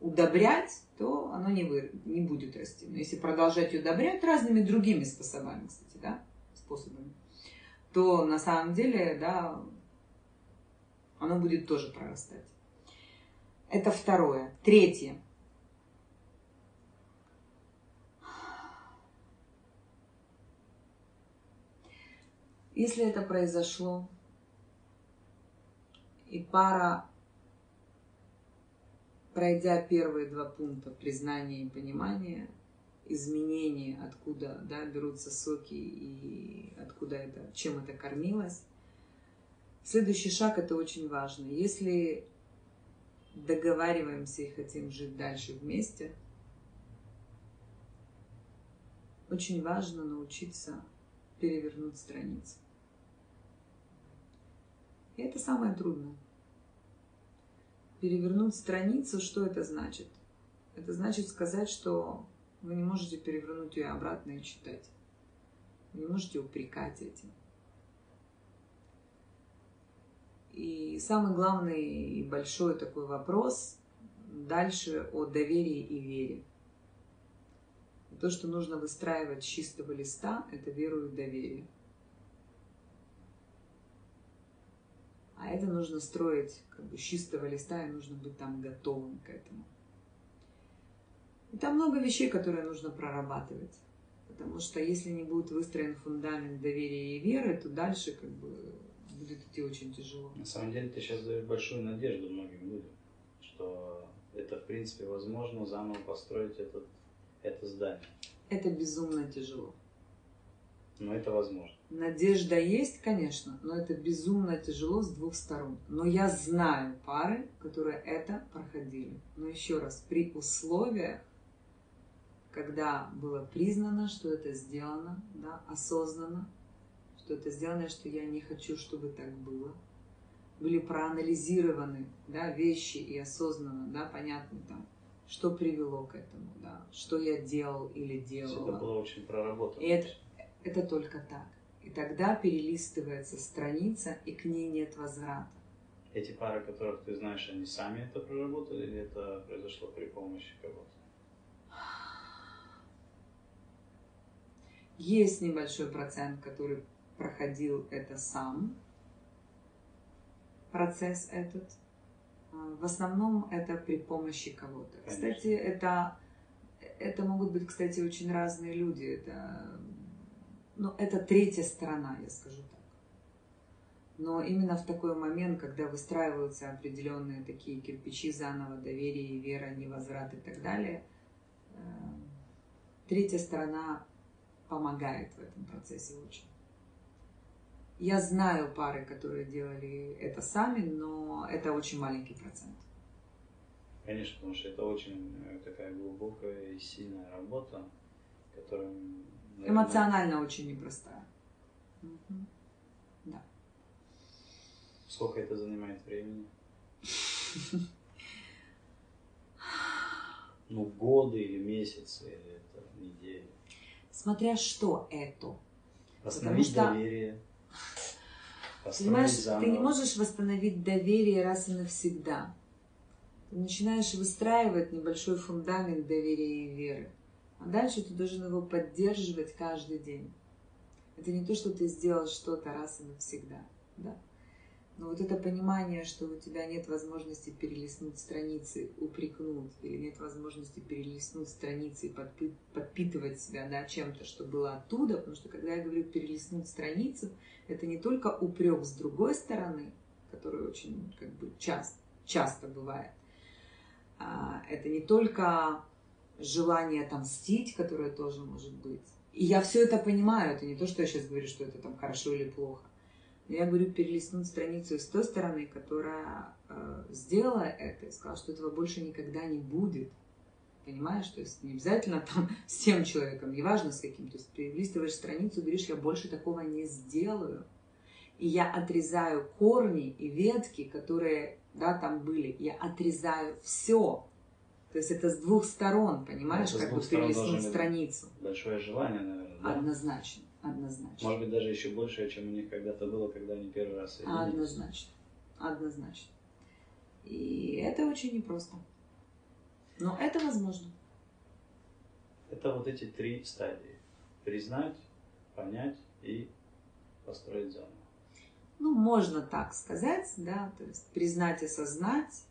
удобрять, то оно не, вы, не будет расти. Но если продолжать удобрять разными другими способами, кстати, да, способами, то на самом деле, да, оно будет тоже прорастать. Это второе. Третье. Если это произошло, и пара, пройдя первые два пункта признания и понимания, изменения, откуда да, берутся соки и откуда это, чем это кормилось. Следующий шаг это очень важно. Если договариваемся и хотим жить дальше вместе, очень важно научиться перевернуть страницу. И это самое трудное. Перевернуть страницу, что это значит? Это значит сказать, что вы не можете перевернуть ее обратно и читать. Вы не можете упрекать этим. И самый главный и большой такой вопрос дальше о доверии и вере. То, что нужно выстраивать с чистого листа, это веру и доверие. А это нужно строить как бы с чистого листа, и нужно быть там готовым к этому. И там много вещей, которые нужно прорабатывать. Потому что если не будет выстроен фундамент доверия и веры, то дальше как бы будет идти очень тяжело. На самом деле ты сейчас даешь большую надежду многим людям, что это в принципе возможно заново построить этот, это здание. Это безумно тяжело. Но это возможно. Надежда есть, конечно, но это безумно тяжело с двух сторон. Но я знаю пары, которые это проходили. Но еще раз, при условиях, когда было признано, что это сделано, да, осознанно, что это сделано, что я не хочу, чтобы так было, были проанализированы да, вещи и осознанно, да, понятно там, что привело к этому, да, что я делал или делала. Это было очень проработано. И это, это только так. И тогда перелистывается страница, и к ней нет возврата. Эти пары, которых ты знаешь, они сами это проработали или это произошло при помощи кого-то? Есть небольшой процент, который проходил это сам, процесс этот. А, в основном это при помощи кого-то. Кстати, это, это могут быть, кстати, очень разные люди. Это, ну, это третья сторона, я скажу так. Но именно в такой момент, когда выстраиваются определенные такие кирпичи заново, доверие, вера, невозврат и так далее, э, третья сторона помогает в этом процессе очень. Я знаю пары, которые делали это сами, но это очень маленький процент. Конечно, потому что это очень э, такая глубокая и сильная работа, которая... Наверное... Эмоционально очень непростая. Угу. Да. Сколько это занимает времени? Ну, годы или месяцы, или это недели. Смотря что это. Восстановить что, доверие. Понимаешь, заново. ты не можешь восстановить доверие раз и навсегда. Ты начинаешь выстраивать небольшой фундамент доверия и веры. А дальше ты должен его поддерживать каждый день. Это не то, что ты сделал что-то раз и навсегда. Да? Но вот это понимание, что у тебя нет возможности перелистнуть страницы, упрекнуть, или нет возможности перелистнуть страницы и подпитывать себя да, чем-то, что было оттуда, потому что когда я говорю перелистнуть страницу, это не только упрек с другой стороны, который очень как бы часто, часто бывает, а, это не только желание отомстить, которое тоже может быть. И я все это понимаю, это не то, что я сейчас говорю, что это там хорошо или плохо. Я говорю перелистнуть страницу с той стороны, которая э, сделала это и сказала, что этого больше никогда не будет. Понимаешь? То есть не обязательно там с тем человеком, неважно с каким. То есть перелистываешь страницу, говоришь, я больше такого не сделаю. И я отрезаю корни и ветки, которые да, там были. Я отрезаю все. То есть это с двух сторон, понимаешь, это как бы перелистнуть страницу. Большое желание, наверное. Да? Однозначно. Однозначно. Может быть, даже еще больше, чем у них когда-то было, когда они первый раз соединились. Однозначно. Однозначно. И это очень непросто. Но это возможно. Это вот эти три стадии. Признать, понять и построить заново. Ну, можно так сказать, да, то есть признать, осознать,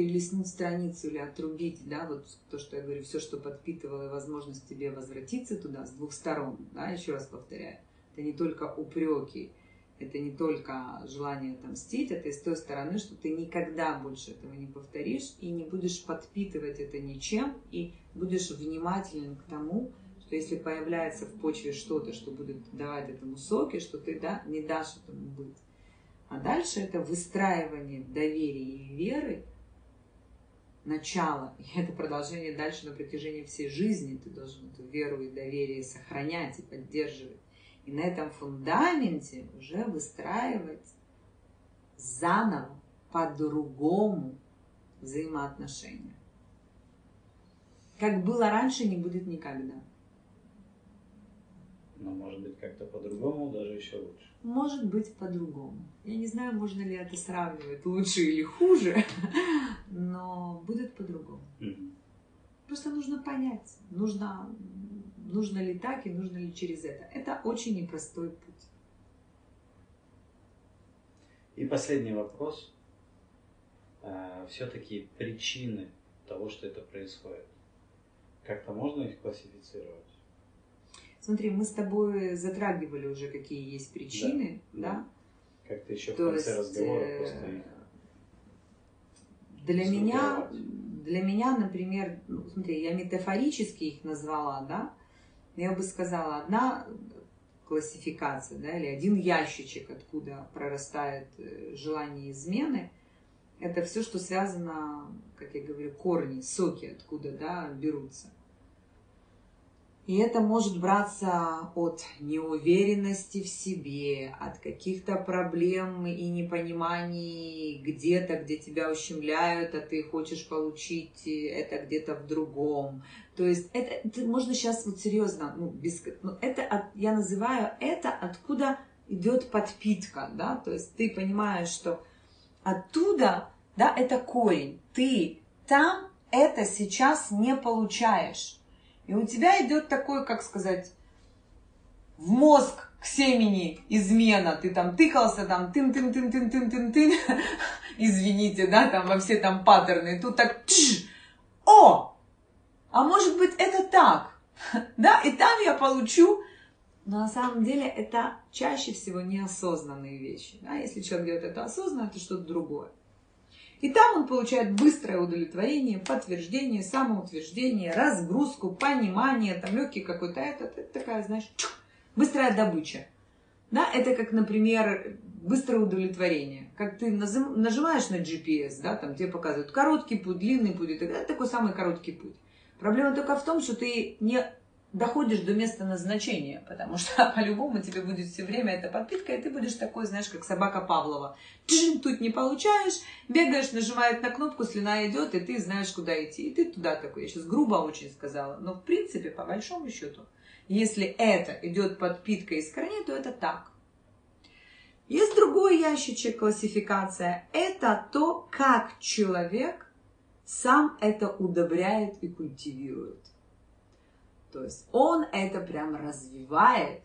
перелистнуть страницу или отрубить, да, вот то, что я говорю, все, что подпитывало возможность тебе возвратиться туда с двух сторон, да, еще раз повторяю, это не только упреки, это не только желание отомстить, это и с той стороны, что ты никогда больше этого не повторишь и не будешь подпитывать это ничем, и будешь внимателен к тому, что если появляется в почве что-то, что будет давать этому соки, что ты да, не дашь этому быть. А дальше это выстраивание доверия и веры начало, и это продолжение дальше на протяжении всей жизни. Ты должен эту веру и доверие сохранять и поддерживать. И на этом фундаменте уже выстраивать заново, по-другому взаимоотношения. Как было раньше, не будет никогда. Но может быть как-то по-другому, даже еще лучше. Может быть по-другому. Я не знаю, можно ли это сравнивать лучше или хуже, но будет по-другому. Mm-hmm. Просто нужно понять, нужно, нужно ли так и нужно ли через это. Это очень непростой путь. И последний вопрос. А, Все-таки причины того, что это происходит. Как-то можно их классифицировать? Смотри, мы с тобой затрагивали уже, какие есть причины, да? да? Как-то еще То в конце есть, разговора э, просто их для меня, для меня, например, ну, смотри, я метафорически их назвала, да, я бы сказала, одна классификация, да, или один ящичек, откуда прорастает э, желание измены, это все, что связано, как я говорю, корни, соки, откуда, да, берутся. И это может браться от неуверенности в себе, от каких-то проблем и непониманий где-то, где тебя ущемляют, а ты хочешь получить это где-то в другом. То есть это, это можно сейчас вот серьезно, ну, без, ну, это от, я называю это откуда идет подпитка, да, то есть ты понимаешь, что оттуда, да, это корень, ты там это сейчас не получаешь. И у тебя идет такой, как сказать, в мозг к семени измена. Ты там тыкался, там тын тын тын тын тын тын тын извините, да, там во все там паттерны. Тут так, тш, о, а может быть это так, да, и там я получу но на самом деле это чаще всего неосознанные вещи. Да? Если человек делает это осознанно, это что-то другое. И там он получает быстрое удовлетворение, подтверждение, самоутверждение, разгрузку, понимание, там легкий какой-то, это, это такая, знаешь, быстрая добыча. Да, это как, например, быстрое удовлетворение. Как ты нажимаешь на GPS, да, там тебе показывают короткий путь, длинный путь, это такой самый короткий путь. Проблема только в том, что ты не доходишь до места назначения, потому что по-любому тебе будет все время эта подпитка, и ты будешь такой, знаешь, как собака Павлова. Джин, тут не получаешь, бегаешь, нажимает на кнопку, слюна идет, и ты знаешь, куда идти. И ты туда такой. Я сейчас грубо очень сказала, но в принципе, по большому счету, если это идет подпитка из корней, то это так. Есть другой ящичек классификация. Это то, как человек сам это удобряет и культивирует. То есть он это прям развивает.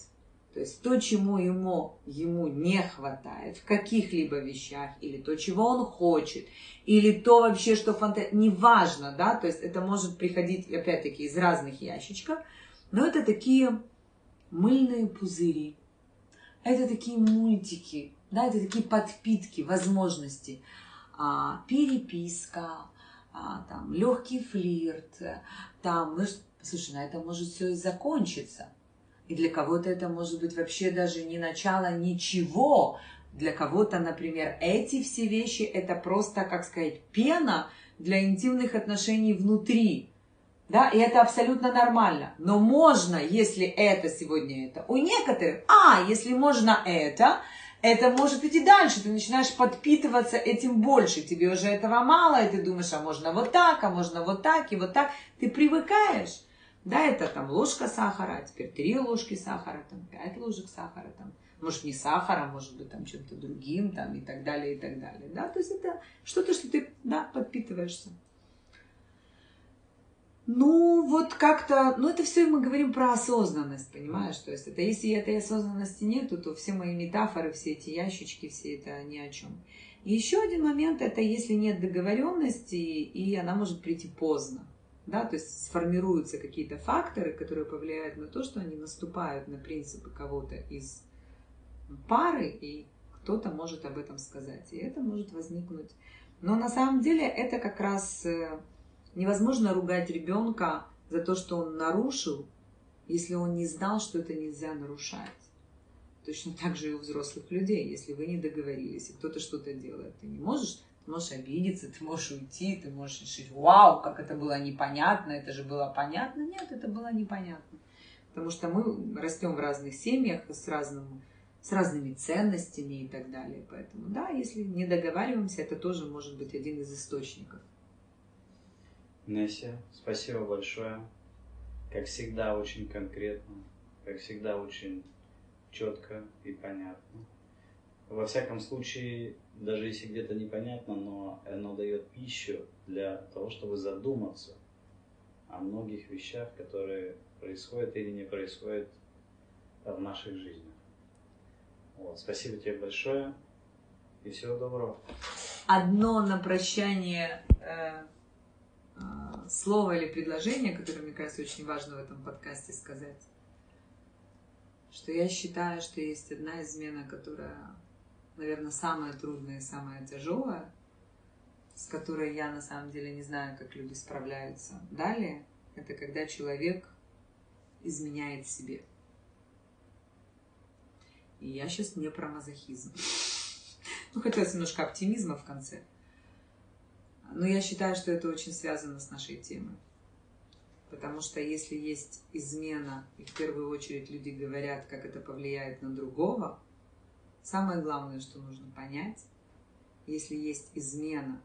То есть то, чему ему, ему не хватает в каких-либо вещах, или то, чего он хочет, или то вообще, что фантазия, неважно, да, то есть это может приходить, опять-таки, из разных ящичков, но это такие мыльные пузыри, это такие мультики, да, это такие подпитки, возможности, а, переписка, а, там, легкий флирт, там, ну, Слушай, на этом может все и закончиться. И для кого-то это может быть вообще даже не начало ничего. Для кого-то, например, эти все вещи это просто, как сказать, пена для интимных отношений внутри. Да, и это абсолютно нормально. Но можно, если это сегодня это. У некоторых, а, если можно это, это может идти дальше. Ты начинаешь подпитываться этим больше. Тебе уже этого мало, и ты думаешь, а можно вот так, а можно вот так, и вот так. Ты привыкаешь. Да, это там ложка сахара, теперь три ложки сахара, там пять ложек сахара, там, может не сахара, может быть там чем-то другим, там и так далее, и так далее. Да, то есть это что-то, что ты, да, подпитываешься. Ну, вот как-то, ну это все мы говорим про осознанность, понимаешь? То есть это если этой осознанности нету, то все мои метафоры, все эти ящички, все это ни о чем. И еще один момент, это если нет договоренности, и она может прийти поздно да, то есть сформируются какие-то факторы, которые повлияют на то, что они наступают на принципы кого-то из пары, и кто-то может об этом сказать, и это может возникнуть. Но на самом деле это как раз э, невозможно ругать ребенка за то, что он нарушил, если он не знал, что это нельзя нарушать. Точно так же и у взрослых людей. Если вы не договорились, и кто-то что-то делает, ты не можешь можешь обидеться, ты можешь уйти, ты можешь решить, вау, как это было непонятно, это же было понятно. Нет, это было непонятно. Потому что мы растем в разных семьях с, разным, с разными ценностями и так далее. Поэтому, да, если не договариваемся, это тоже может быть один из источников. Несsia, спасибо большое. Как всегда, очень конкретно, как всегда, очень четко и понятно. Во всяком случае, даже если где-то непонятно, но оно дает пищу для того, чтобы задуматься о многих вещах, которые происходят или не происходят в наших жизнях. Вот. Спасибо тебе большое и всего доброго. Одно на прощание э, э, слово или предложение, которое, мне кажется, очень важно в этом подкасте сказать, что я считаю, что есть одна измена, которая наверное, самое трудное и самое тяжелое, с которой я на самом деле не знаю, как люди справляются. Далее, это когда человек изменяет себе. И я сейчас не про мазохизм. Ну, хотелось немножко оптимизма в конце. Но я считаю, что это очень связано с нашей темой. Потому что если есть измена, и в первую очередь люди говорят, как это повлияет на другого, Самое главное, что нужно понять, если есть измена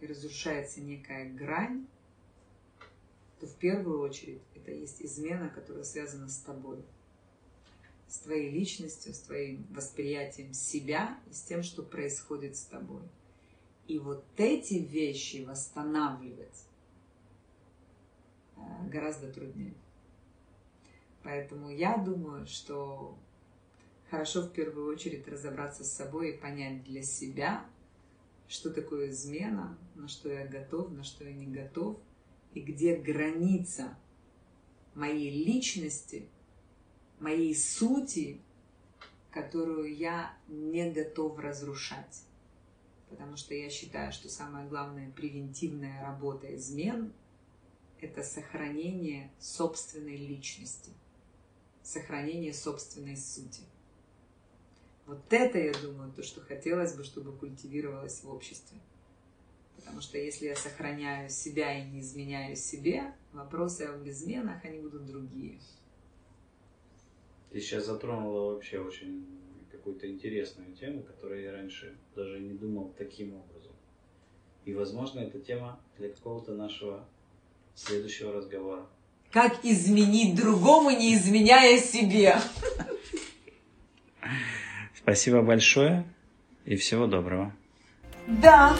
и разрушается некая грань, то в первую очередь это есть измена, которая связана с тобой, с твоей личностью, с твоим восприятием себя и с тем, что происходит с тобой. И вот эти вещи восстанавливать э, гораздо труднее. Поэтому я думаю, что хорошо в первую очередь разобраться с собой и понять для себя, что такое измена, на что я готов, на что я не готов, и где граница моей личности, моей сути, которую я не готов разрушать. Потому что я считаю, что самая главная превентивная работа измен – это сохранение собственной личности, сохранение собственной сути. Вот это, я думаю, то, что хотелось бы, чтобы культивировалось в обществе. Потому что если я сохраняю себя и не изменяю себе, вопросы об изменах, они будут другие. Ты сейчас затронула вообще очень какую-то интересную тему, которую я раньше даже не думал таким образом. И, возможно, эта тема для какого-то нашего следующего разговора. Как изменить другому, не изменяя себе? Спасибо большое и всего доброго. Да.